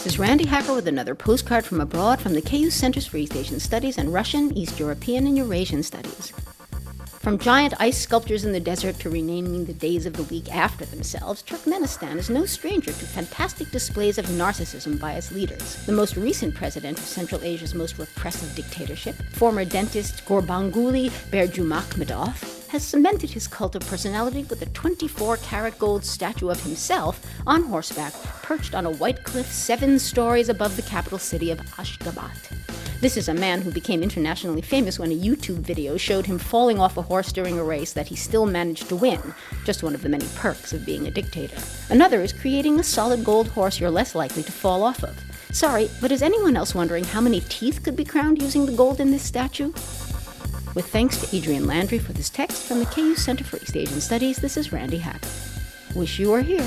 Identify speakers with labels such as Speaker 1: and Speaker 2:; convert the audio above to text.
Speaker 1: This is Randi Hacker with another postcard from abroad from the KU Centers for East Asian Studies and Russian, East European, and Eurasian Studies. From giant ice sculptures in the desert to renaming the days of the week after themselves, Turkmenistan is no stranger to fantastic displays of narcissism by its leaders. The most recent president of Central Asia's most repressive dictatorship, former dentist Gurbanguly Berdymukhamedov, has cemented his cult of personality with a 24 karat gold statue of himself on horseback, perched on a white cliff seven stories above the capital city of Ashgabat. This is a man who became internationally famous when a YouTube video showed him falling off a horse during a race that he still managed to win, just one of the many perks of being a dictator. Another is creating a solid gold horse you're less likely to fall off of. Sorry, but is anyone else wondering how many teeth could be crowned using the gold in this statue? With thanks to Adrienne Landry for this text from the KU Center for East Asian Studies, this is Randi Hacker. Wish you were here.